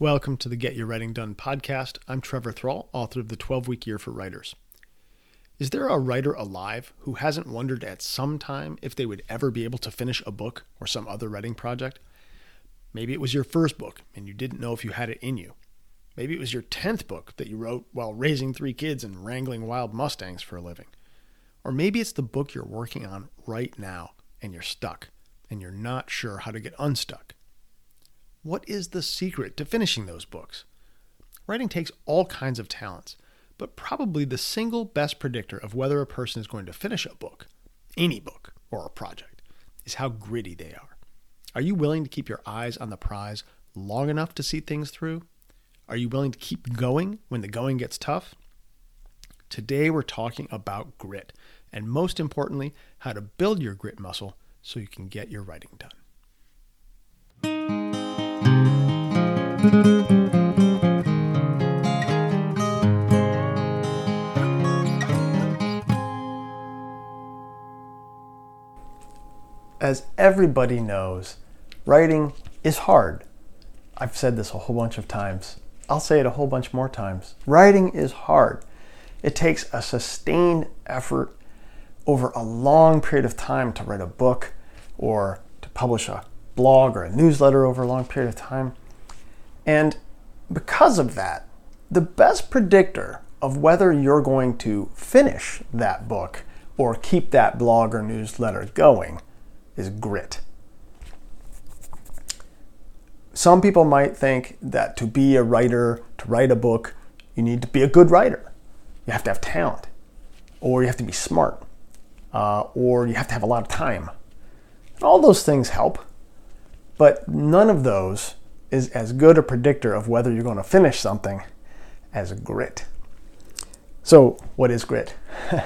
Welcome to the Get Your Writing Done podcast. I'm Trevor Thrall, author of The 12 Week Year for Writers. Is there a writer alive who hasn't wondered at some time if they would ever be able to finish a book or some other writing project? Maybe it was your first book and you didn't know if you had it in you. Maybe it was your 10th book that you wrote while raising three kids and wrangling wild Mustangs for a living. Or maybe it's the book you're working on right now and you're stuck and you're not sure how to get unstuck. What is the secret to finishing those books? Writing takes all kinds of talents, but probably the single best predictor of whether a person is going to finish a book, any book, or a project, is how gritty they are. Are you willing to keep your eyes on the prize long enough to see things through? Are you willing to keep going when the going gets tough? Today, we're talking about grit, and most importantly, how to build your grit muscle so you can get your writing done. As everybody knows, writing is hard. I've said this a whole bunch of times. I'll say it a whole bunch more times. Writing is hard. It takes a sustained effort over a long period of time to write a book or to publish a blog or a newsletter over a long period of time. And because of that, the best predictor of whether you're going to finish that book or keep that blog or newsletter going is grit. Some people might think that to be a writer, to write a book, you need to be a good writer. You have to have talent, or you have to be smart, uh, or you have to have a lot of time. And all those things help, but none of those is as good a predictor of whether you're going to finish something as grit. So, what is grit?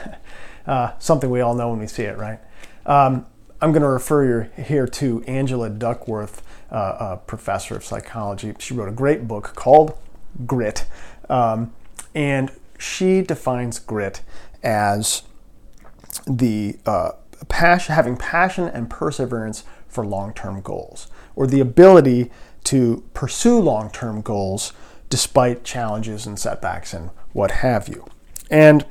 uh, something we all know when we see it, right? Um, I'm going to refer you here to Angela Duckworth, uh, a professor of psychology. She wrote a great book called Grit, um, and she defines grit as the uh, passion, having passion and perseverance for long-term goals, or the ability to pursue long-term goals despite challenges and setbacks and what have you. And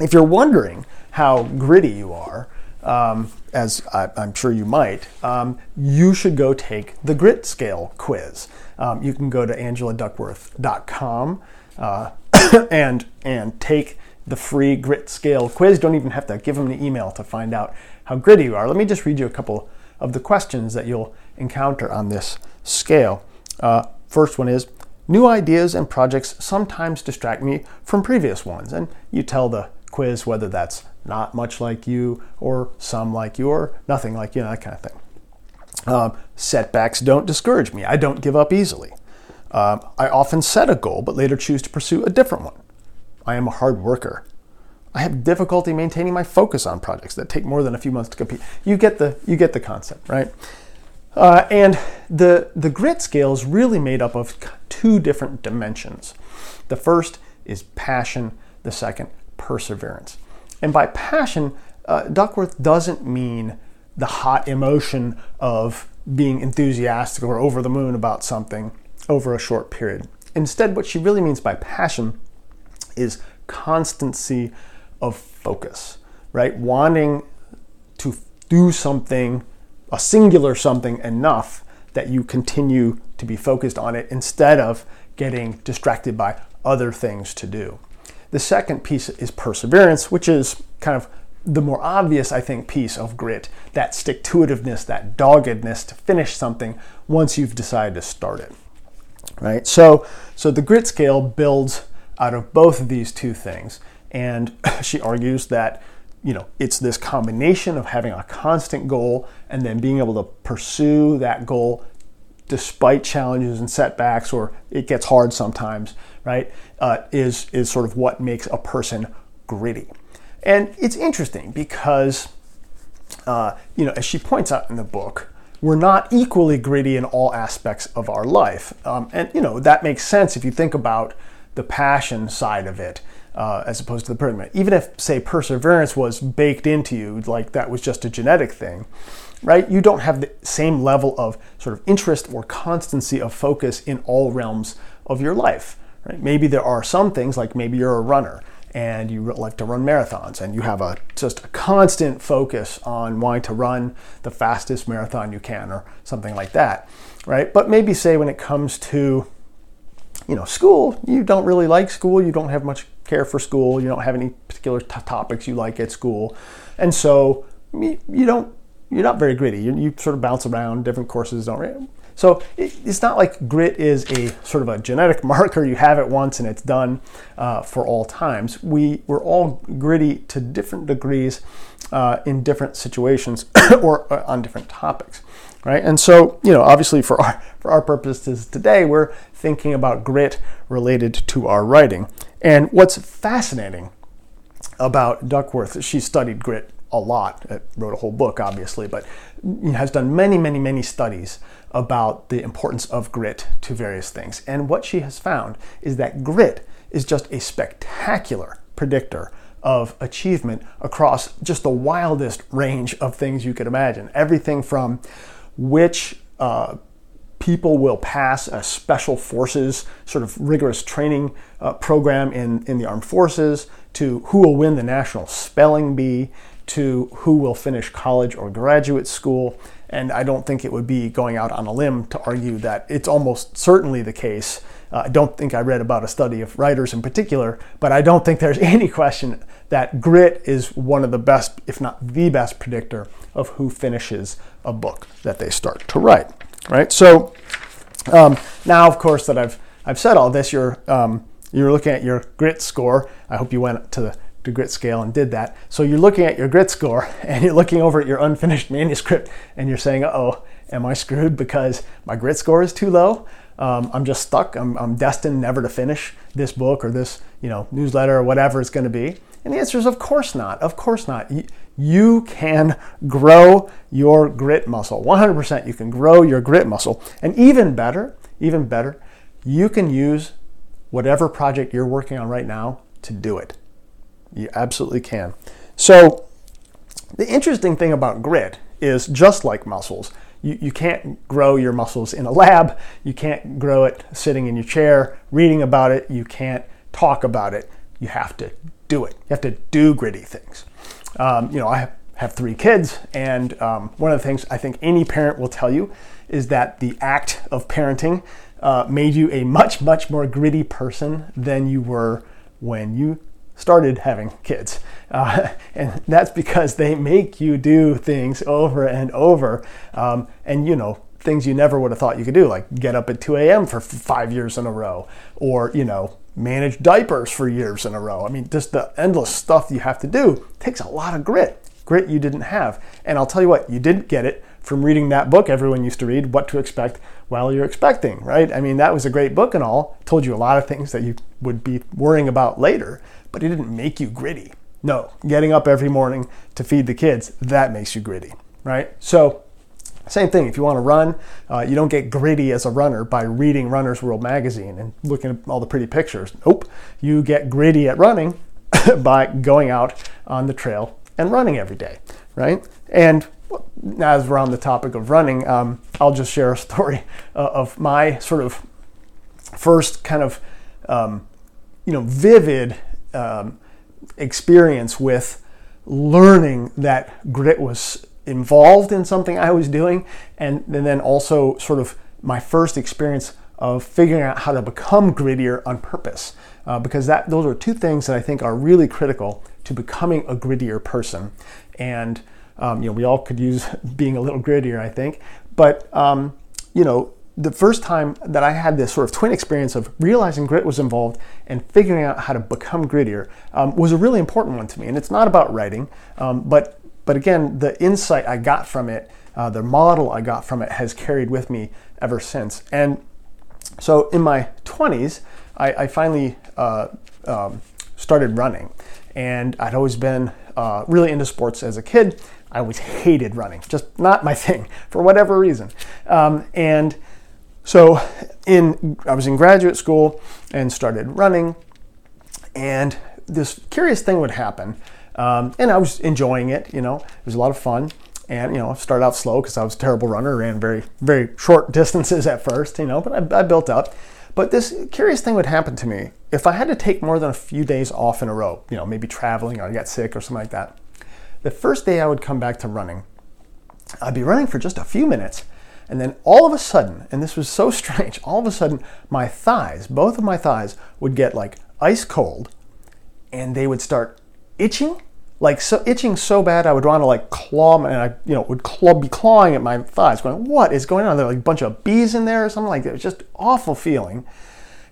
if you're wondering how gritty you are, um, as I, am sure you might, um, you should go take the grit scale quiz. Um, you can go to angeladuckworth.com uh, and and take the free grit scale quiz. Don't even have to give them an email to find out how gritty you are. Let me just read you a couple of the questions that you'll encounter on this scale. Uh, first one is new ideas and projects sometimes distract me from previous ones, and you tell the quiz whether that's not much like you, or some like you, or nothing like you, know, that kind of thing. Um, setbacks don't discourage me. I don't give up easily. Um, I often set a goal, but later choose to pursue a different one. I am a hard worker. I have difficulty maintaining my focus on projects that take more than a few months to complete. You get the you get the concept, right? Uh, and the the grit scale is really made up of two different dimensions. The first is passion. The second, perseverance. And by passion, uh, Duckworth doesn't mean the hot emotion of being enthusiastic or over the moon about something over a short period. Instead, what she really means by passion is constancy of focus, right? Wanting to do something, a singular something enough that you continue to be focused on it instead of getting distracted by other things to do. The second piece is perseverance, which is kind of the more obvious, I think, piece of grit that stick to itiveness, that doggedness to finish something once you've decided to start it. Right? So, so the grit scale builds out of both of these two things. And she argues that you know it's this combination of having a constant goal and then being able to pursue that goal despite challenges and setbacks or it gets hard sometimes right, uh, is, is sort of what makes a person gritty. And it's interesting because, uh, you know, as she points out in the book, we're not equally gritty in all aspects of our life. Um, and, you know, that makes sense if you think about the passion side of it. Uh, as opposed to the perseverance. Even if, say, perseverance was baked into you, like that was just a genetic thing, right? You don't have the same level of sort of interest or constancy of focus in all realms of your life, right? Maybe there are some things like maybe you're a runner and you like to run marathons and you have a just a constant focus on wanting to run the fastest marathon you can or something like that, right? But maybe say when it comes to you know, school, you don't really like school, you don't have much care for school, you don't have any particular t- topics you like at school. And so you, don't you're not very gritty. You, you, sort of bounce around different courses. Don't so it, it's not like grit is a sort of a genetic marker. You have it once and it's done uh, for all times. We we're all gritty to different degrees uh, in different situations or uh, on different topics, right? And so you know, obviously for our for our purposes today, we're thinking about grit related to our writing. And what's fascinating about Duckworth, she studied grit a lot, uh, wrote a whole book, obviously, but has done many, many, many studies about the importance of grit to various things. And what she has found is that grit is just a spectacular predictor of achievement across just the wildest range of things you could imagine. Everything from which uh, people will pass a special forces sort of rigorous training uh, program in, in the armed forces to who will win the national spelling bee to who will finish college or graduate school. And I don't think it would be going out on a limb to argue that it's almost certainly the case. Uh, I don't think I read about a study of writers in particular, but I don't think there's any question that grit is one of the best, if not the best, predictor of who finishes a book that they start to write. Right. So um, now, of course, that I've I've said all this, you're um, you're looking at your grit score. I hope you went to the to grit scale and did that. So you're looking at your grit score and you're looking over at your unfinished manuscript and you're saying, oh, am I screwed because my grit score is too low? Um, I'm just stuck. I'm, I'm, destined never to finish this book or this you know newsletter or whatever it's going to be. And the answer is, of course not. Of course not. You, can grow your grit muscle. 100% you can grow your grit muscle. And even better, even better, you can use whatever project you're working on right now to do it. You absolutely can. So, the interesting thing about grit is just like muscles, you, you can't grow your muscles in a lab, you can't grow it sitting in your chair, reading about it, you can't talk about it. You have to do it. You have to do gritty things. Um, you know, I have three kids, and um, one of the things I think any parent will tell you is that the act of parenting uh, made you a much, much more gritty person than you were when you started having kids. Uh, and that's because they make you do things over and over. Um, and, you know, things you never would have thought you could do, like get up at 2 a.m. for five years in a row, or, you know, manage diapers for years in a row. I mean, just the endless stuff you have to do takes a lot of grit, grit you didn't have. And I'll tell you what, you didn't get it from reading that book everyone used to read, What to Expect While You're Expecting, right? I mean, that was a great book and all, told you a lot of things that you would be worrying about later but it didn't make you gritty. No, getting up every morning to feed the kids, that makes you gritty, right? So, same thing, if you want to run, uh, you don't get gritty as a runner by reading Runner's World magazine and looking at all the pretty pictures. Nope, you get gritty at running by going out on the trail and running every day, right? And as we're on the topic of running, um, I'll just share a story uh, of my sort of first kind of, um, you know, vivid um, experience with learning that grit was involved in something I was doing, and, and then also sort of my first experience of figuring out how to become grittier on purpose. Uh, because that those are two things that I think are really critical to becoming a grittier person. And um, you know, we all could use being a little grittier, I think. But um, you know, the first time that I had this sort of twin experience of realizing grit was involved and figuring out how to become grittier um, was a really important one to me. And it's not about writing, um, but but again, the insight I got from it, uh, the model I got from it, has carried with me ever since. And so in my 20s, I, I finally uh, um, started running, and I'd always been uh, really into sports as a kid. I always hated running, just not my thing for whatever reason. Um, and so in I was in graduate school and started running, and this curious thing would happen, um, and I was enjoying it. You know, it was a lot of fun. And, you know, I started out slow because I was a terrible runner, ran very, very short distances at first, you know, but I, I built up. But this curious thing would happen to me if I had to take more than a few days off in a row, you know, maybe traveling or I got sick or something like that. The first day I would come back to running, I'd be running for just a few minutes. And then all of a sudden, and this was so strange, all of a sudden my thighs, both of my thighs, would get like ice cold and they would start itching like so itching so bad I would want to like claw and I you know would claw, be clawing at my thighs going what is going on? There like a bunch of bees in there or something like that it was just awful feeling.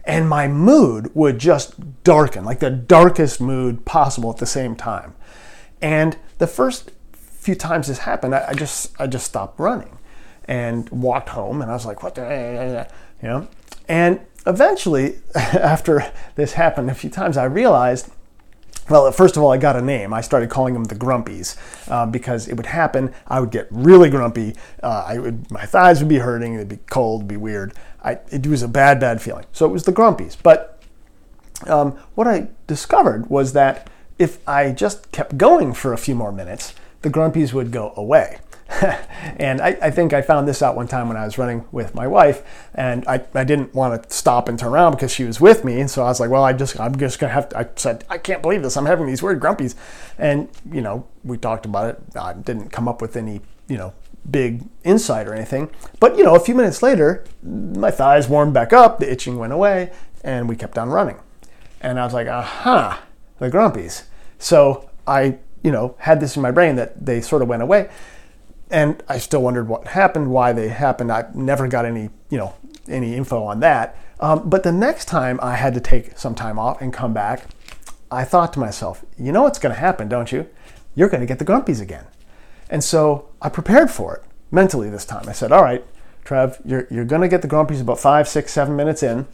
And my mood would just darken like the darkest mood possible at the same time. And the first few times this happened I, I just I just stopped running and walked home and I was like what the you know? And eventually after this happened a few times I realized well, first of all, I got a name. I started calling them the Grumpies uh, because it would happen. I would get really grumpy. Uh, I would, my thighs would be hurting. It'd be cold. It'd be weird. I, it was a bad, bad feeling. So it was the Grumpies. But um, what I discovered was that if I just kept going for a few more minutes, the Grumpies would go away. and I, I, think I found this out one time when I was running with my wife, and I, I didn't want to stop and turn around because she was with me. And so I was like, well, I just I'm just gonna have to. I said, I can't believe this. I'm having these weird grumpies, and you know we talked about it. I didn't come up with any you know big insight or anything, but you know a few minutes later, my thighs warmed back up, the itching went away, and we kept on running. And I was like, aha, the grumpies. So I you know had this in my brain that they sort of went away and I still wondered what happened, why they happened. I never got any, you know, any info on that. Um, but the next time I had to take some time off and come back, I thought to myself, you know what's going to happen, don't you? You're going to get the grumpies again. And so I prepared for it mentally this time. I said, all right, Trev, you're, you're going to get the grumpies about five, six, seven minutes in.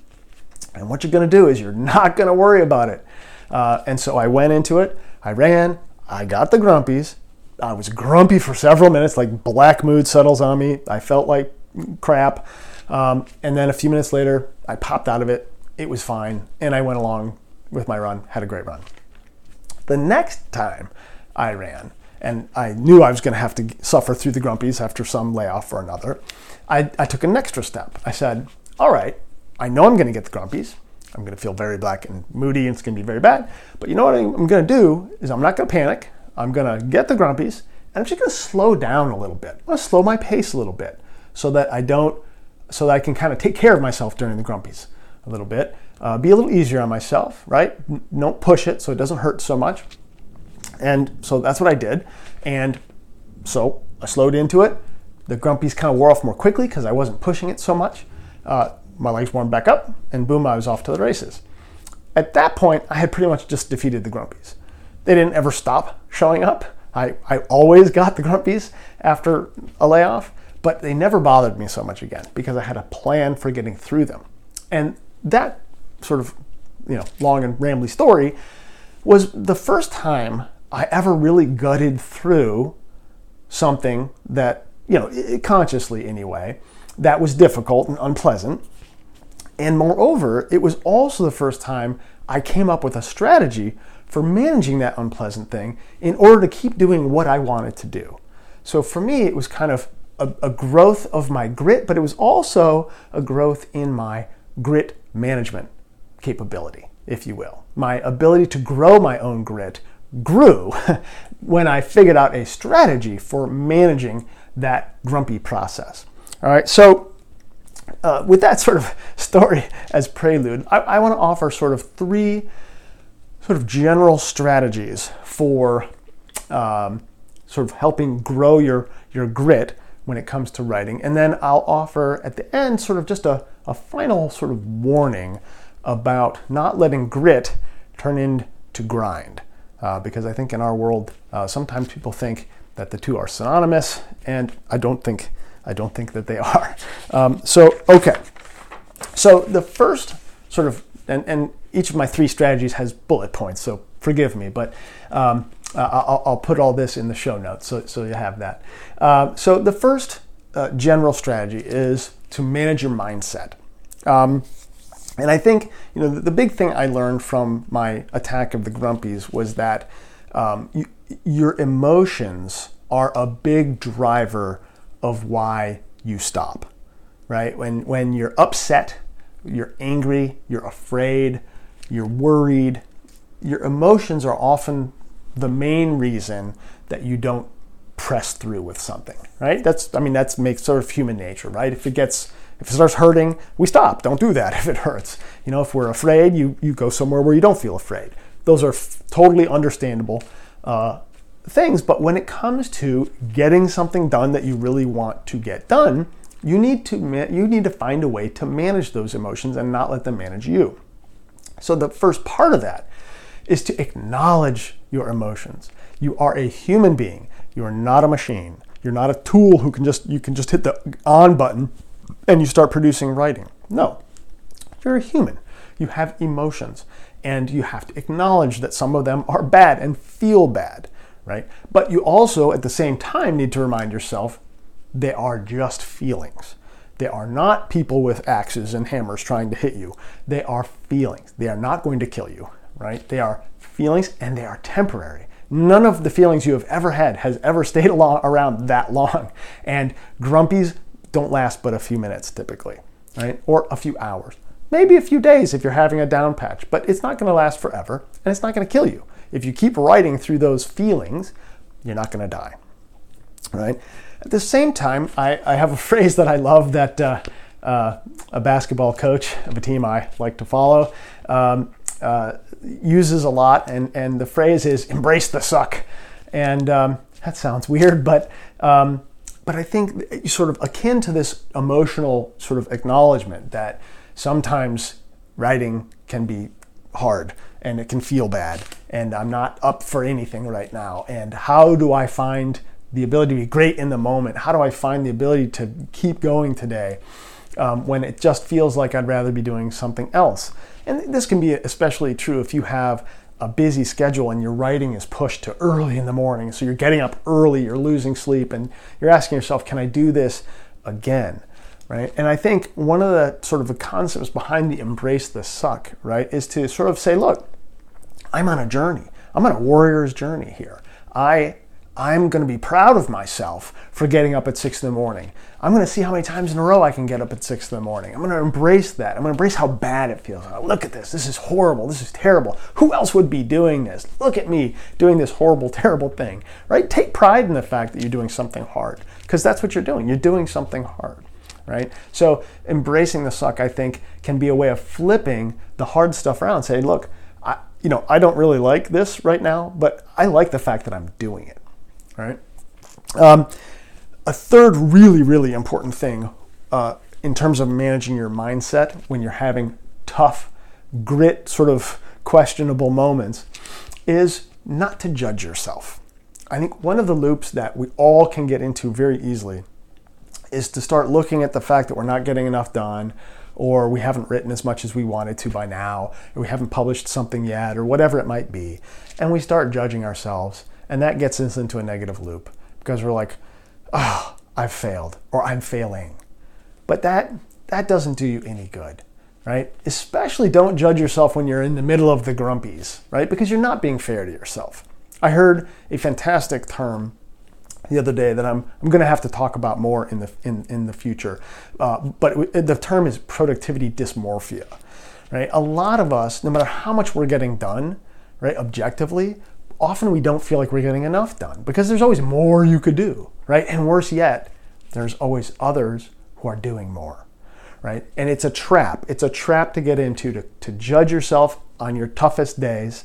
And what you're going to do is you're not going to worry about it. Uh, and so I went into it. I ran. I got the grumpies. I was grumpy for several minutes, like black mood settles on me. I felt like crap. Um, and then a few minutes later, I popped out of it. It was fine. And I went along with my run, had a great run. The next time I ran, and I knew I was going to have to suffer through the grumpies after some layoff or another, I, I took an extra step. I said, All right, I know I'm going to get the grumpies. I'm going to feel very black and moody, and it's going to be very bad. But you know what I'm going to do is I'm not going to panic. I'm to get the grumpies and I'm just to slow down a little bit. I'm to slow my pace a little bit so that I don't, so that I can kind of take care of myself during the grumpies a little bit. Uh, be a little easier on myself, right? Don't push it so it doesn't hurt so much. And so that's what I did. And so I slowed into it. The grumpies kind of wore off more quickly because I wasn't pushing it so much. Uh, my legs warmed back up, and boom, I was off to the races. At that point, I had pretty much just defeated the grumpies. They didn't ever stop showing up. I, I always got the grumpies after a layoff, but they never bothered me so much again because I had a plan for getting through them. And that sort of, you know, long and rambly story was the first time I ever really gutted through something that, you know, consciously anyway, that was difficult and unpleasant. And moreover, it was also the first time I came up with a strategy for managing that unpleasant thing in order to keep doing what I wanted to do. So for me, it was kind of a, a, growth of my grit, but it was also a growth in my grit management capability, if you will. My ability to grow my own grit grew when I figured out a strategy for managing that grumpy process. All right, so uh, with that sort of story as prelude, I, I want to offer sort of three sort of general strategies for um, sort of helping grow your, your grit when it comes to writing. And then I'll offer at the end sort of just a, a final sort of warning about not letting grit turn into grind. Uh, because I think in our world, uh, sometimes people think that the two are synonymous, and I don't think I don't think that they are. Um, so okay, so the first sort of and, and each of my three strategies has bullet points, so forgive me, but um, I'll, I'll, put all this in the show notes so, so you have that. Uh, so the first uh, general strategy is to manage your mindset. Um, and I think you know the, the, big thing I learned from my attack of the grumpies was that um, you, your emotions are a big driver of why you stop, right? When, when you're upset, you're angry, you're afraid, you're worried, your emotions are often the main reason that you don't press through with something, right? That's, I mean, that's makes sort of human nature, right? If it gets, if it starts hurting, we stop. Don't do that if it hurts. You know, if we're afraid, you, you go somewhere where you don't feel afraid. Those are f- totally understandable uh, things. But when it comes to getting something done that you really want to get done, you need to you need to find a way to manage those emotions and not let them manage you. So the first part of that is to acknowledge your emotions. You are a human being. You are not a machine. You're not a tool who can just you can just hit the on button and you start producing writing. No. You're a human. You have emotions and you have to acknowledge that some of them are bad and feel bad, right? But you also at the same time need to remind yourself they are just feelings. They are not people with axes and hammers trying to hit you. They are feelings. They are not going to kill you, right? They are feelings and they are temporary. None of the feelings you have ever had has ever stayed around that long. And grumpies don't last but a few minutes typically, right? Or a few hours. Maybe a few days if you're having a down patch, but it's not going to last forever and it's not going to kill you. If you keep writing through those feelings, you're not going to die, right? At the same time, I, I have a phrase that I love that uh, uh, a basketball coach of a team I like to follow um, uh, uses a lot, and, and the phrase is embrace the suck. And um, that sounds weird, but, um, but I think sort of akin to this emotional sort of acknowledgement that sometimes writing can be hard and it can feel bad, and I'm not up for anything right now. And how do I find the ability to be great in the moment? How do I find the ability to keep going today um, when it just feels like I'd rather be doing something else? And this can be especially true if you have a busy schedule and your writing is pushed to early in the morning. So you're getting up early, you're losing sleep, and you're asking yourself, can I do this again? Right? And I think one of the sort of the concepts behind the embrace the suck, right, is to sort of say, look, I'm on a journey. I'm on a warrior's journey here. I I'm going to be proud of myself for getting up at six in the morning. I'm going to see how many times in a row I can get up at six in the morning. I'm going to embrace that. I'm going to embrace how bad it feels. Look at this. This is horrible. This is terrible. Who else would be doing this? Look at me doing this horrible, terrible thing, right? Take pride in the fact that you're doing something hard because that's what you're doing. You're doing something hard, right? So embracing the suck, I think, can be a way of flipping the hard stuff around. Say, look, I, you know, I don't really like this right now, but I like the fact that I'm doing it right? Um, a third really, really important thing uh, in terms of managing your mindset when you're having tough, grit, sort of questionable moments is not to judge yourself. I think one of the loops that we all can get into very easily is to start looking at the fact that we're not getting enough done, or we haven't written as much as we wanted to by now, or we haven't published something yet, or whatever it might be. And we start judging ourselves. And that gets us into a negative loop because we're like, oh, I've failed or I'm failing. But that that doesn't do you any good, right? Especially don't judge yourself when you're in the middle of the grumpies, right? Because you're not being fair to yourself. I heard a fantastic term the other day that I'm, I'm going to have to talk about more in the in, in the future. Uh, but the term is productivity dysmorphia, right? A lot of us, no matter how much we're getting done, right, objectively, often we don't feel like we're getting enough done because there's always more you could do, right? And worse yet, there's always others who are doing more, right? And it's a trap. It's a trap to get into to, to judge yourself on your toughest days.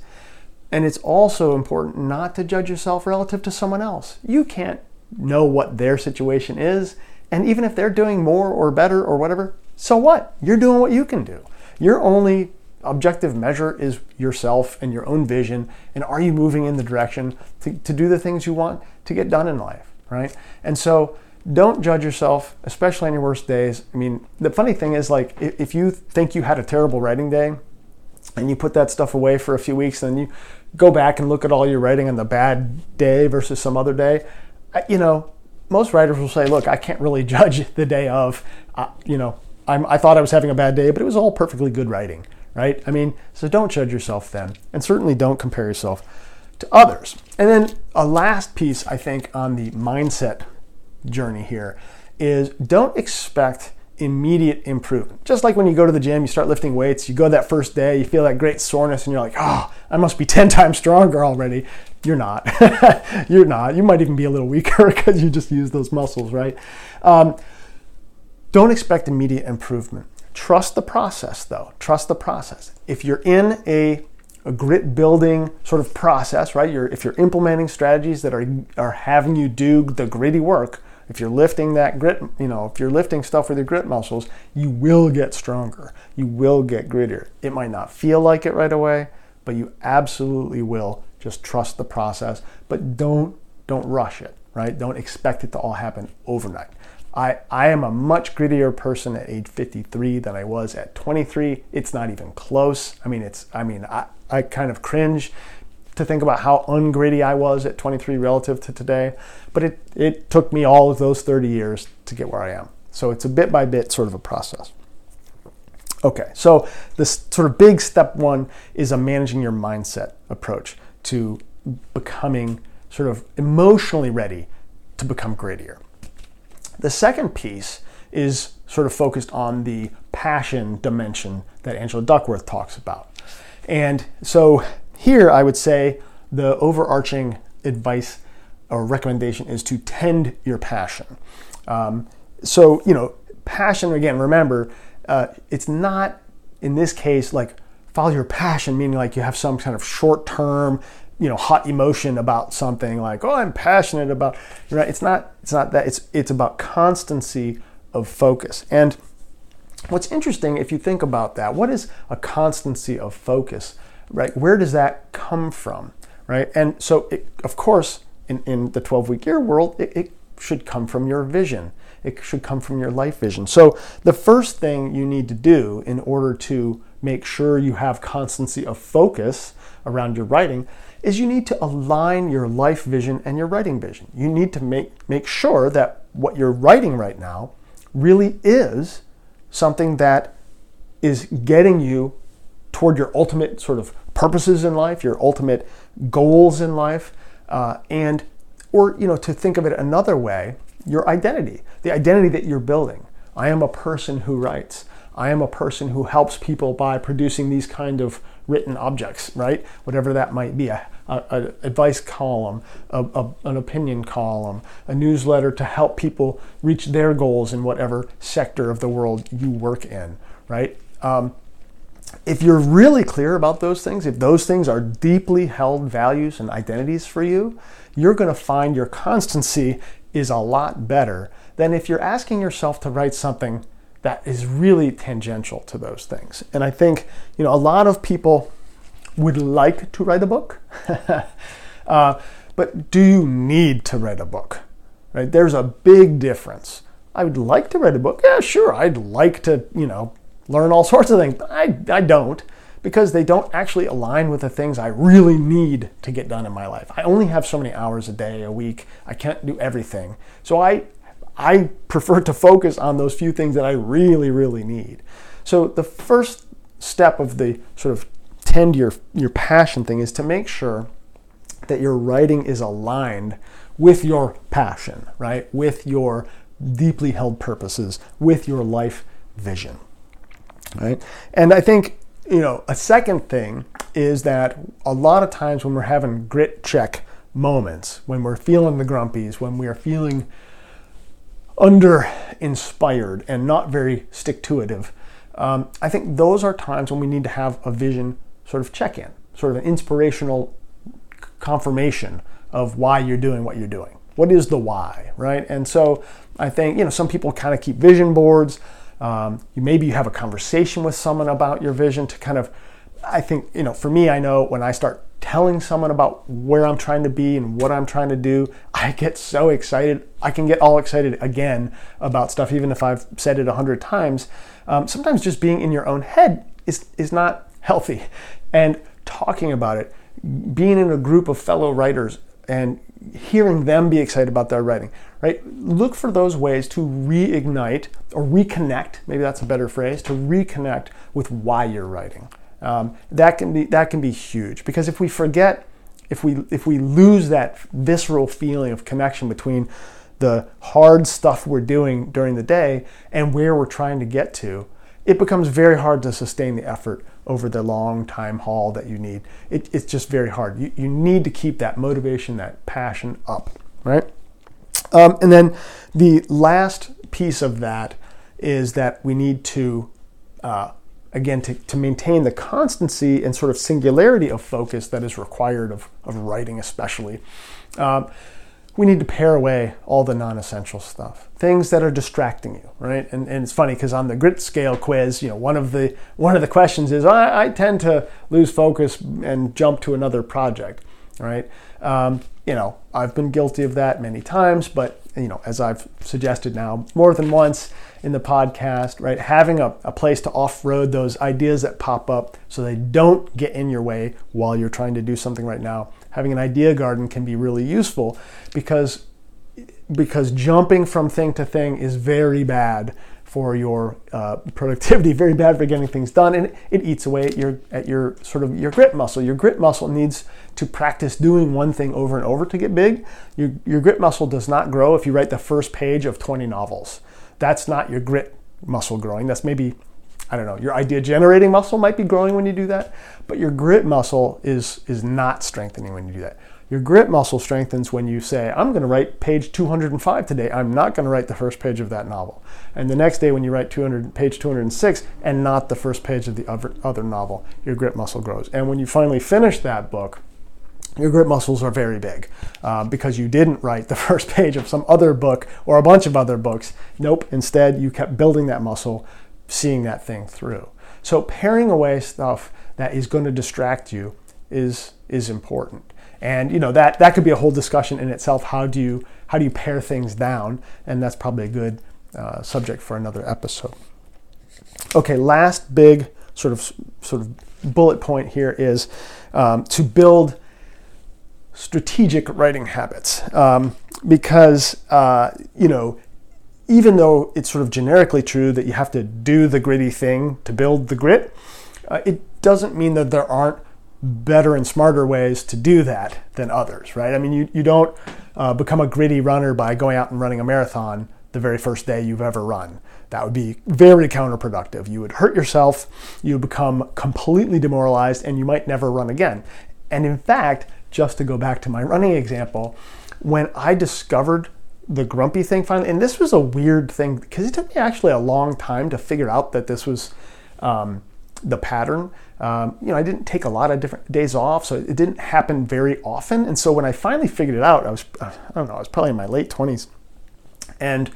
And it's also important not to judge yourself relative to someone else. You can't know what their situation is. And even if they're doing more or better or whatever, so what? You're doing what you can do. You're only objective measure is yourself and your own vision and are you moving in the direction to, to do the things you want to get done in life right? And so don't judge yourself especially on your worst days. I mean the funny thing is like if you think you had a terrible writing day and you put that stuff away for a few weeks and then you go back and look at all your writing on the bad day versus some other day you know most writers will say look i can't really judge the day of uh, you know I'm, i thought i was having a bad day but it was all perfectly good writing right? I mean, so don't judge yourself then. And certainly don't compare yourself to others. And then a last piece, I think, on the mindset journey here is don't expect immediate improvement. Just like when you go to the gym, you start lifting weights, you go that first day, you feel that great soreness, and you're like, oh, I must be 10 times stronger already. You're not. you're not. You might even be a little weaker because you just use those muscles, right? Um, don't expect immediate improvement. Trust the process, though. Trust the process. If you're in a, a grit building sort of process, right? You're, if you're implementing strategies that are, are having you do the gritty work, if you're lifting that grit, you know, if you're lifting stuff with your grit muscles, you will get stronger. You will get grittier. It might not feel like it right away, but you absolutely will. Just trust the process, but don't don't rush it, right? Don't expect it to all happen overnight. I, I am a much grittier person at age 53 than I was at 23. It's not even close. I mean, it's I mean, I, I kind of cringe to think about how ungritty I was at 23 relative to today, but it, it took me all of those 30 years to get where I am. So it's a bit by bit sort of a process. Okay, so this sort of big step one is a managing your mindset approach to becoming sort of emotionally ready to become grittier. The second piece is sort of focused on the passion dimension that Angela Duckworth talks about. And so here, I would say the overarching advice or recommendation is to tend your passion. Um, so, you know, passion, again, remember, uh, it's not in this case like follow your passion, meaning like you have some kind of short term, you know, hot emotion about something like, oh, I'm passionate about, right? It's not, it's not that. It's, it's about constancy of focus. And what's interesting, if you think about that, what is a constancy of focus? right? Where does that come from, right? And so, it, of course, in, in the 12 week year world, it, it should come from your vision. It should come from your life vision. So, the first thing you need to do in order to make sure you have constancy of focus around your writing is you need to align your life vision and your writing vision. You need to make, make sure that what you're writing right now really is something that is getting you toward your ultimate sort of purposes in life, your ultimate goals in life, uh, and or you know to think of it another way, your identity, the identity that you're building. I am a person who writes. I am a person who helps people by producing these kind of written objects, right? Whatever that might be, a, a, advice column, a, a, an opinion column, a newsletter to help people reach their goals in whatever sector of the world you work in, right? Um, if you're really clear about those things, if those things are deeply held values and identities for you, you're going to find your constancy is a lot better than if you're asking yourself to write something that is really tangential to those things. And I think, you know, a lot of people would like to write a book, uh, but do you need to write a book? Right? There's a big difference. I would like to write a book. Yeah, sure. I'd like to, you know, learn all sorts of things. I, I don't because they don't actually align with the things I really need to get done in my life. I only have so many hours a day, a week. I can't do everything. So I I prefer to focus on those few things that I really, really need. So the first step of the sort of tend your your passion thing is to make sure that your writing is aligned with your passion, right? With your deeply held purposes, with your life vision right? And I think, you know, a second thing is that a lot of times when we're having grit check moments, when we're feeling the grumpies, when we are feeling under inspired and not very stick to itive, um, I think those are times when we need to have a vision sort of check in, sort of an inspirational confirmation of why you're doing what you're doing. What is the why, right? And so I think, you know, some people kind of keep vision boards. Um, you maybe you have a conversation with someone about your vision to kind of, I think, you know, for me, I know when I start telling someone about where I'm trying to be and what I'm trying to do, I get so excited. I can get all excited again about stuff, even if I've said it a hundred times. Um, sometimes just being in your own head is, is not healthy. And talking about it, being in a group of fellow writers and hearing them be excited about their writing, right? Look for those ways to reignite or reconnect, maybe that's a better phrase, to reconnect with why you're writing. Um, that can be that can be huge because if we forget if we if we lose that visceral feeling of connection between the hard stuff we're doing during the day and where we're trying to get to, it becomes very hard to sustain the effort over the long time haul that you need. It, it's just very hard. You, you need to keep that motivation, that passion up, right? Um, and then the last piece of that is that we need to uh, again, to, to maintain the constancy and sort of singularity of focus that is required of, of writing, especially, um, we need to pare away all the non essential stuff, things that are distracting you, right? And, and it's funny because on the grit scale quiz, you know, one of the, one of the questions is I, I tend to lose focus and jump to another project, right? Um, you know, I've been guilty of that many times, but you know, as I've suggested now more than once in the podcast, right? Having a, a place to off road those ideas that pop up so they don't get in your way while you're trying to do something right now. Having an idea garden can be really useful because because jumping from thing to thing is very bad for your uh, productivity, very bad for getting things done, and it, eats away at your at your sort of your grit muscle. Your grit muscle needs to practice doing one thing over and over to get big. Your, your grit muscle does not grow if you write the first page of 20 novels. That's not your grit muscle growing. That's maybe, I don't know, your idea generating muscle might be growing when you do that, but your grit muscle is, is not strengthening when you do that. Your grit muscle strengthens when you say, I'm going to write page 205 today. I'm not going to write the first page of that novel. And the next day, when you write 200, page 206 and not the first page of the other, other novel, your grit muscle grows. And when you finally finish that book, your grip muscles are very big uh, because you didn't write the first page of some other book or a bunch of other books. Nope, instead, you kept building that muscle, seeing that thing through. So, paring away stuff that is going to distract you is, is important. And you know that that could be a whole discussion in itself. How do you how do you pare things down? And that's probably a good uh, subject for another episode. Okay, last big sort of sort of bullet point here is um, to build strategic writing habits um, because uh, you know even though it's sort of generically true that you have to do the gritty thing to build the grit uh, it doesn't mean that there aren't better and smarter ways to do that than others right? I mean you, you don't uh, become a gritty runner by going out and running a marathon the very first day you've ever run. That would be very counterproductive. You would hurt yourself you become completely demoralized and you might never run again. And in fact just to go back to my running example, when I discovered the grumpy thing finally, and this was a weird thing because it took me actually a long time to figure out that this was um, the pattern. Um, you know, I didn't take a lot of different days off, so it didn't happen very often. And so when I finally figured it out, I was, I don't know, I was probably in my late 20s. And,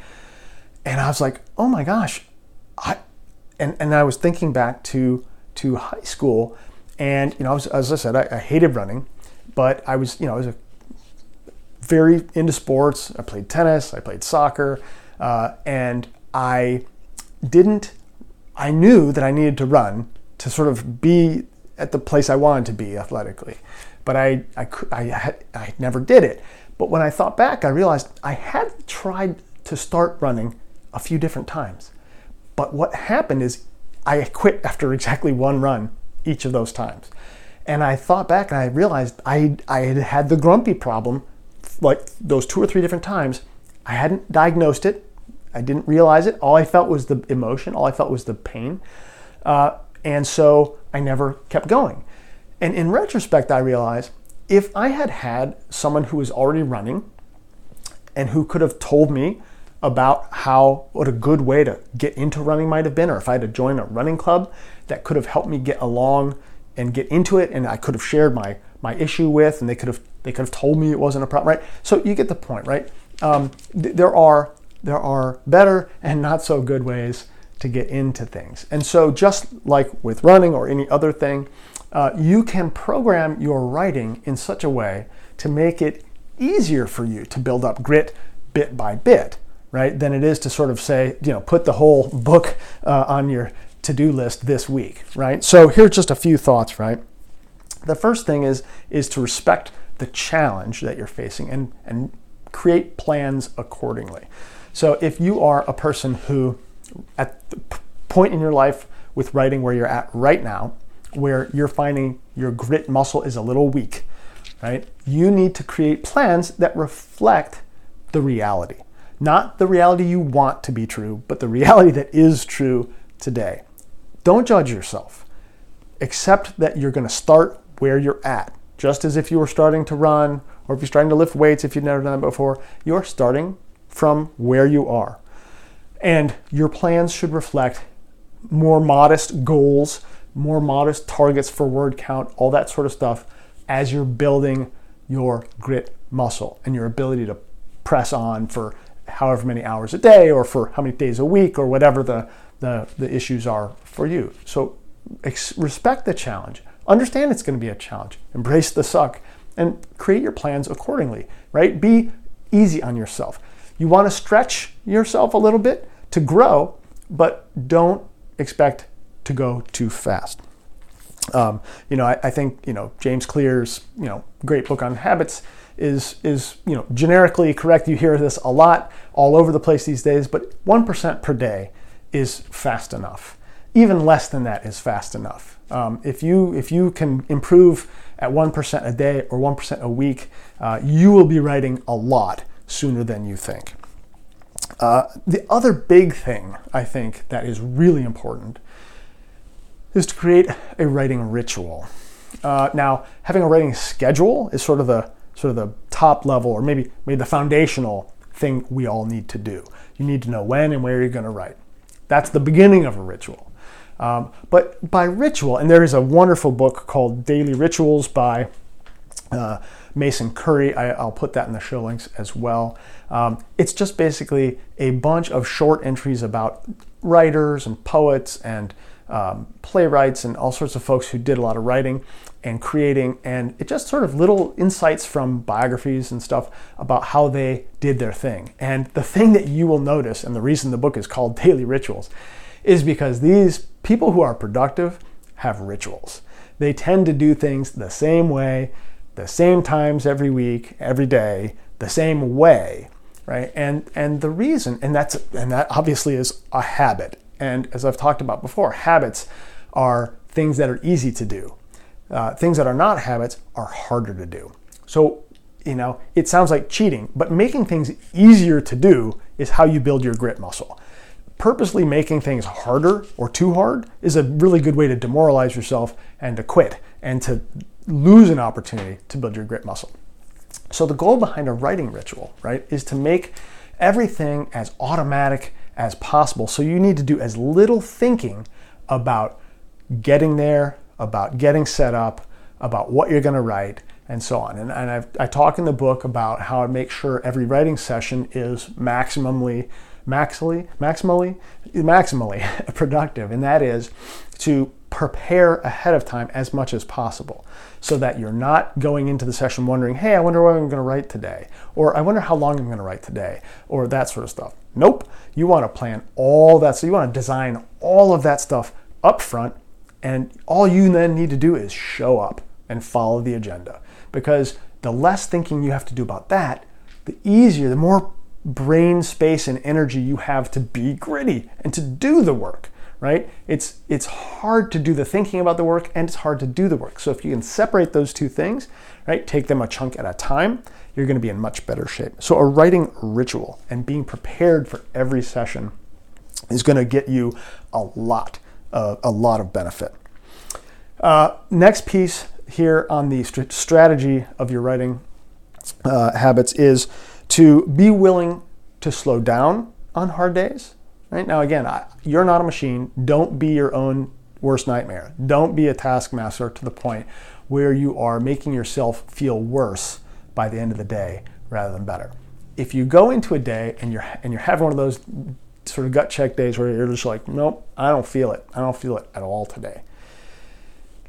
and I was like, oh my gosh, I, and, and I was thinking back to, to high school and, you know, was, as I said, I, I hated running. But I was, you know, I was a very into sports. I played tennis, I played soccer, uh, and I didn't. I knew that I needed to run to sort of be at the place I wanted to be athletically, but I I I, I never did it. But when I thought back, I realized I had tried to start running a few different times. But what happened is I quit after exactly one run each of those times. And I thought back and I realized I, I had had the grumpy problem like those two or three different times. I hadn't diagnosed it. I didn't realize it. All I felt was the emotion. All I felt was the pain. Uh, and so I never kept going. And in retrospect, I realized if I had had someone who was already running and who could have told me about how what a good way to get into running might have been, or if I had to join a running club that could have helped me get along and get into it and I could have shared my my issue with and they could have they could have told me it wasn't a problem right so you get the point right um, th- there are there are better and not so good ways to get into things and so just like with running or any other thing uh, you can program your writing in such a way to make it easier for you to build up grit bit by bit right than it is to sort of say you know put the whole book uh, on your to do list this week, right? So here's just a few thoughts, right? The first thing is is to respect the challenge that you're facing and and create plans accordingly. So if you are a person who at the point in your life with writing where you're at right now, where you're finding your grit muscle is a little weak, right? You need to create plans that reflect the reality. Not the reality you want to be true, but the reality that is true today. Don't judge yourself. Accept that you're going to start where you're at. Just as if you were starting to run or if you're starting to lift weights if you've never done that before, you're starting from where you are. And your plans should reflect more modest goals, more modest targets for word count, all that sort of stuff as you're building your grit muscle and your ability to press on for however many hours a day or for how many days a week or whatever the, the, the issues are for you. So ex- respect the challenge. Understand it's going to be a challenge. Embrace the suck and create your plans accordingly, right? Be easy on yourself. You want to stretch yourself a little bit to grow, but don't expect to go too fast. Um, you know, I, I, think you know James Clear's you know great book on habits is is you know generically correct. You hear this a lot all over the place these days, but one percent per day is fast enough. Even less than that is fast enough. Um, if you if you can improve at one percent a day or one percent a week, uh, you will be writing a lot sooner than you think. Uh, the other big thing I think that is really important is to create a writing ritual. Uh, now, having a writing schedule is sort of the sort of the top level, or maybe maybe the foundational thing we all need to do. You need to know when and where you're going to write. That's the beginning of a ritual. Um, but by ritual, and there is a wonderful book called Daily Rituals by uh, Mason Currey. I, will put that in the show links as well. Um, it's just basically a bunch of short entries about writers and poets and um, playwrights and all sorts of folks who did a lot of writing and creating, and it just sort of little insights from biographies and stuff about how they did their thing. And the thing that you will notice, and the reason the book is called Daily Rituals, is because these people who are productive have rituals. They tend to do things the same way, the same times every week, every day, the same way, right? And and the reason, and that's and that obviously is a habit. And as I've talked about before, habits are things that are easy to do. Uh, things that are not habits are harder to do. So, you know, it sounds like cheating, but making things easier to do is how you build your grit muscle. Purposely making things harder or too hard is a really good way to demoralize yourself and to quit and to lose an opportunity to build your grit muscle. So, the goal behind a writing ritual, right, is to make everything as automatic as possible. So you need to do as little thinking about getting there, about getting set up, about what you're going to write, and so on. And, and I talk in the book about how I make sure every writing session is maximally, maximally, maximally, maximally productive, and that is to prepare ahead of time as much as possible so that you're not going into the session wondering, hey, I wonder what I'm going to write today, or I wonder how long I'm going to write today, or that sort of stuff. Nope. You want to plan all that. So you want to design all of that stuff up front, and all you then need to do is show up and follow the agenda. Because the less thinking you have to do about that, the easier, the more brain space and energy you have to be gritty and to do the work right? It's it's hard to do the thinking about the work and it's hard to do the work. So if you can separate those two things, right? Take them a chunk at a time, you're going to be in much better shape. So a writing ritual and being prepared for every session is going to get you a lot, uh, a lot of benefit. Uh, next piece here on the st- strategy of your writing uh, habits is to be willing to slow down on hard days Right now, again, I, you're not a machine. Don't be your own worst nightmare. Don't be a taskmaster to the point where you are making yourself feel worse by the end of the day rather than better. If you go into a day and you're and you're having one of those sort of gut check days where you're just like, nope, I don't feel it. I don't feel it at all today.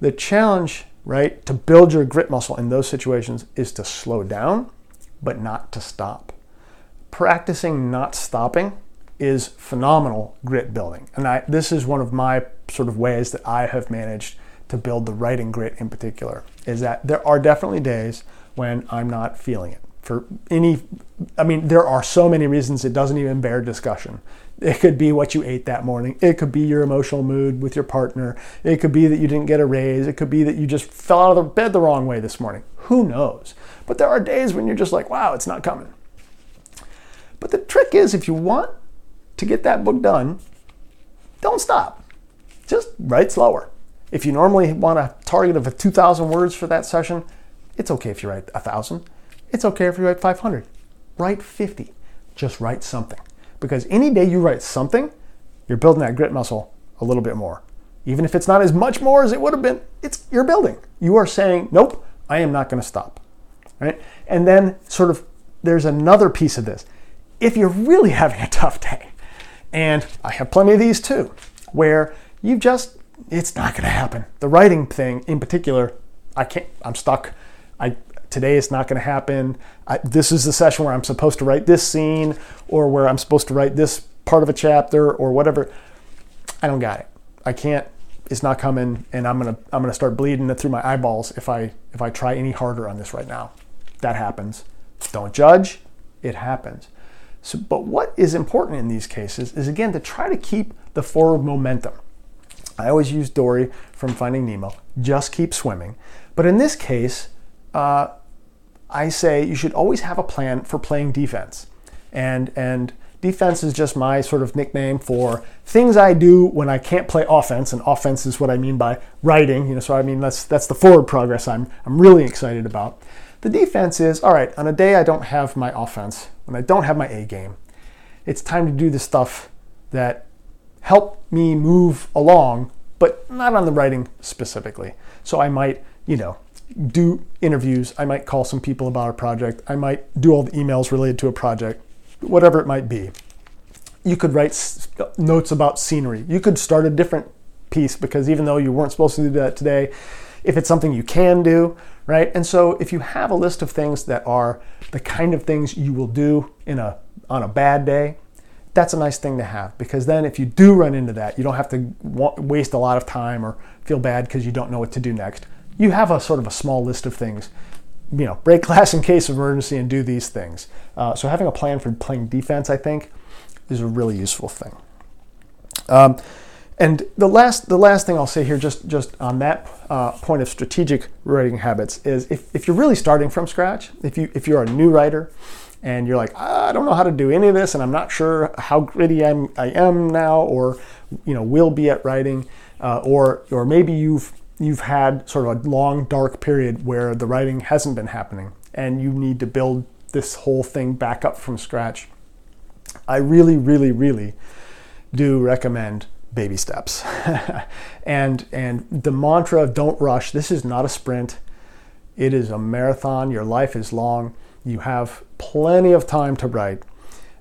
The challenge, right, to build your grit muscle in those situations is to slow down, but not to stop. Practicing not stopping is phenomenal grit building. And I, this is one of my sort of ways that I have managed to build the writing grit in particular, is that there are definitely days when I'm not feeling it. for any I mean there are so many reasons it doesn't even bear discussion. It could be what you ate that morning. It could be your emotional mood with your partner. It could be that you didn't get a raise. It could be that you just fell out of the bed the wrong way this morning. Who knows? But there are days when you're just like, wow, it's not coming. But the trick is if you want to get that book done, don't stop. Just write slower. If you normally want a target of 2,000 words for that session, it's okay if you write 1,000. It's okay if you write 500. Write 50. Just write something. Because any day you write something, you're building that grit muscle a little bit more. Even if it's not as much more as it would have been, it's you're building. You are saying, "Nope, I am not going to stop." Right? And then sort of there's another piece of this. If you're really having a tough day, and I have plenty of these too, where you just it's not to happen. The writing thing in particular, I can't I'm stuck. I today it's not going to happen. I, this is the session where I'm supposed to write this scene or where I'm supposed to write this part of a chapter or whatever. I don't got it. I can't. It's not coming, and I'm gonna I'm gonna start bleeding it through my eyeballs if I if I try any harder on this right now. That happens. Don't judge. It happens. So, but what is important in these cases is again to try to keep the forward momentum. I always use Dory from Finding Nemo. Just keep swimming. But in this case, uh, I say you should always have a plan for playing defense. And, and defense is just my sort of nickname for things I do when I can't play offense. And offense is what I mean by writing. You know, so I mean that's that's the forward progress I'm I'm really excited about. The defense is all right. On a day I don't have my offense, when I don't have my A game, it's time to do the stuff that help me move along, but not on the writing specifically. So I might, you know, do interviews. I might call some people about a project. I might do all the emails related to a project, whatever it might be. You could write notes about scenery. You could start a different piece because even though you weren't supposed to do that today, if it's something you can do, right? And so if you have a list of things that are the kind of things you will do in a on a bad day, that's a nice thing to have because then if you do run into that, you don't have to waste a lot of time or feel bad because you don't know what to do next you have a sort of a small list of things. You know, break glass in case of emergency and do these things. Uh, so having a plan for playing defense, I think, is a really useful thing. Um, and the last, the last thing I'll say here, just just on that uh, point of strategic writing habits, is if, if you're really starting from scratch, if you if you're a new writer, and you're like, I don't know how to do any of this, and I'm not sure how gritty I'm, I am now, or you know, will be at writing, uh, or or maybe you've you've had sort of a long dark period where the writing hasn't been happening and you need to build this whole thing back up from scratch. I really, really, really do recommend baby steps. and and the mantra of don't rush. This is not a sprint. It is a marathon. Your life is long. You have plenty of time to write.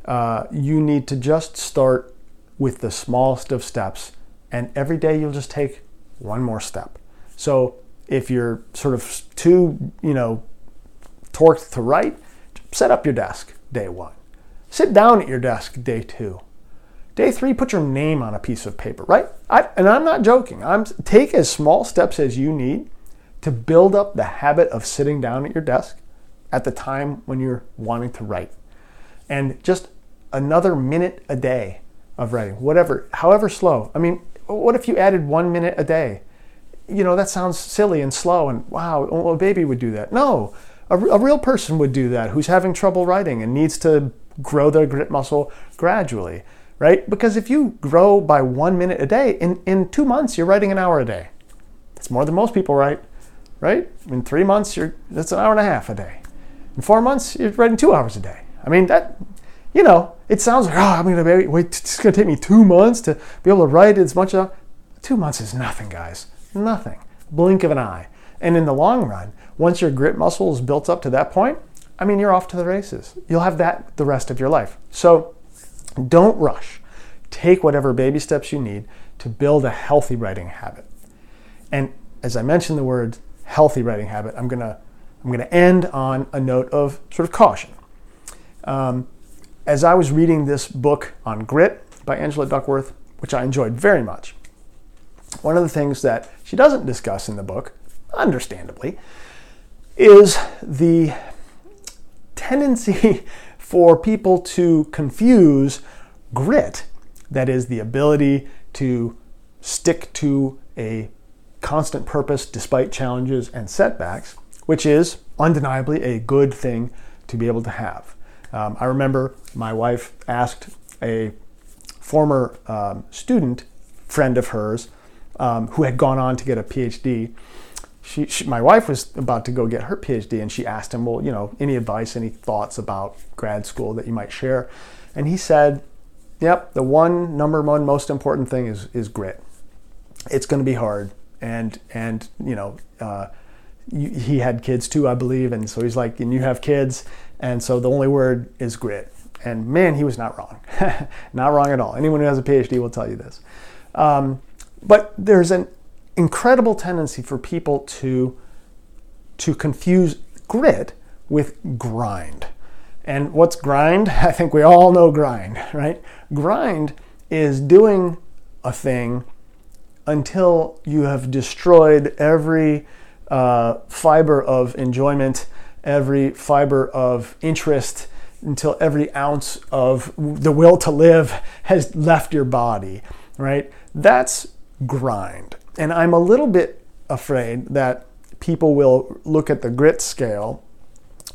Uh, you need to just start with the smallest of steps, and every day you'll just take one more step. So if you're sort of too, you know, torqued to write, set up your desk day one. Sit down at your desk day two. Day three, put your name on a piece of paper, right? I, and I'm not joking. I'm take as small steps as you need to build up the habit of sitting down at your desk at the time when you're wanting to write. And just another minute a day of writing, whatever, however slow. I mean, what if you added one minute a day? you know, that sounds silly and slow and wow, a baby would do that. No, a, a real person would do that who's having trouble writing and needs to grow their grit muscle gradually, right? Because if you grow by one minute a day, in, in two months, you're writing an hour a day. That's more than most people write, right? In three months, you're, that's an hour and a half a day. In four months, you're writing two hours a day. I mean, that, you know, it sounds like, oh, I'm going to wait, it's going to take me two months to be able to write as much. As, two months is nothing, guys. Nothing. Blink of an eye. And in the long run, once your grit muscle is built up to that point, I mean, you're off to the races. You'll have that the rest of your life. So don't rush. Take whatever baby steps you need to build a healthy writing habit. And as I mentioned the word healthy writing habit, I'm gonna I'm gonna end on a note of sort of caution. Um, as I was reading this book on grit by Angela Duckworth, which I enjoyed very much, one of the things that she doesn't discuss in the book, understandably, is the tendency for people to confuse grit, that is, the ability to stick to a constant purpose despite challenges and setbacks, which is undeniably a good thing to be able to have. Um, I remember my wife asked a former um, student friend of hers um, who had gone on to get a PhD. She, she, my wife was about to go get her PhD, and she asked him, "Well, you know, any advice, any thoughts about grad school that you might share?" And he said, "Yep, the one number one most important thing is is grit. It's going to be hard, and and you know." Uh, he had kids too, I believe, and so he's like, and you have kids, and so the only word is grit. And man, he was not wrong, not wrong at all. Anyone who has a PhD will tell you this. Um, but there's an incredible tendency for people to to confuse grit with grind. And what's grind? I think we all know grind, right? Grind is doing a thing until you have destroyed every uh, fiber of enjoyment, every fiber of interest, until every ounce of the will to live has left your body, right? That's grind. And I'm a little bit afraid that people will look at the grit scale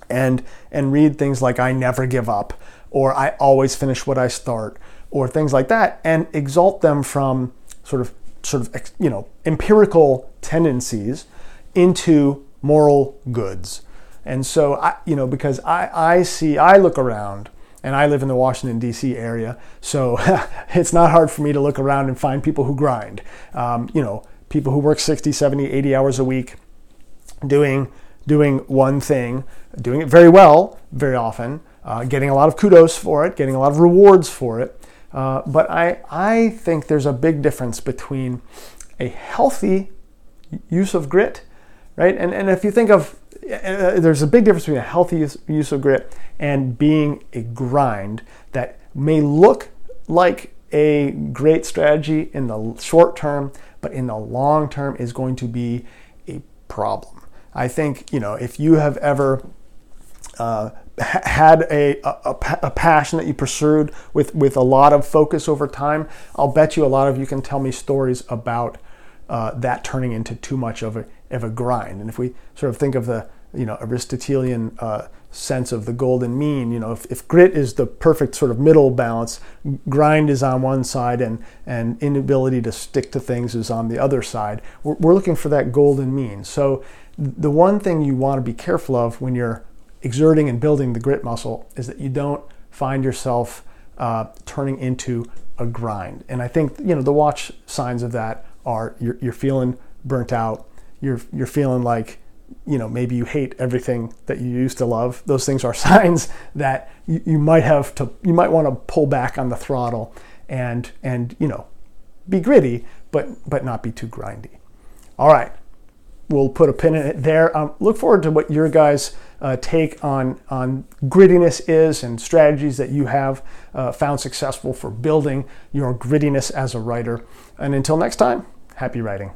and and read things like I never give up or I always finish what I start or things like that and exalt them from sort of sort of you know empirical tendencies into moral goods. And so I you know because I I see I look around and I live in the Washington, D.C. area. So it's not hard for me to look around and find people who grind. Um, you know, people who work 60, 70, 80 hours a week doing, doing one thing, doing it very well, very often, uh, getting a lot of kudos for it, getting a lot of rewards for it. Uh, but I, I think there's a big difference between a healthy use of grit, right? And, and if you think of there's a big difference between a healthy use, use of grit and being a grind that may look like a great strategy in the short term, but in the long term is going to be a problem. I think, you know, if you have ever uh, had a, a, a, passion that you pursued with, with a lot of focus over time, I'll bet you a lot of you can tell me stories about uh, that turning into too much of a, of a grind. And if we sort of think of the you know Aristotelian uh, sense of the golden mean, you know if, if grit is the perfect sort of middle balance, grind is on one side and and inability to stick to things is on the other side. We're, we're looking for that golden mean. So the one thing you want to be careful of when you're exerting and building the grit muscle is that you don't find yourself uh, turning into a grind. And I think you know the watch signs of that are you're, you're feeling burnt out you're you're feeling like you know maybe you hate everything that you used to love. Those things are signs that you, you might have to you might want to pull back on the throttle and and you know be gritty but but not be too grindy. All right. We'll put a pin in it there. Um, look forward to what your guys uh, take on on grittiness is and strategies that you have uh, found successful for building your grittiness as a writer. And until next time happy writing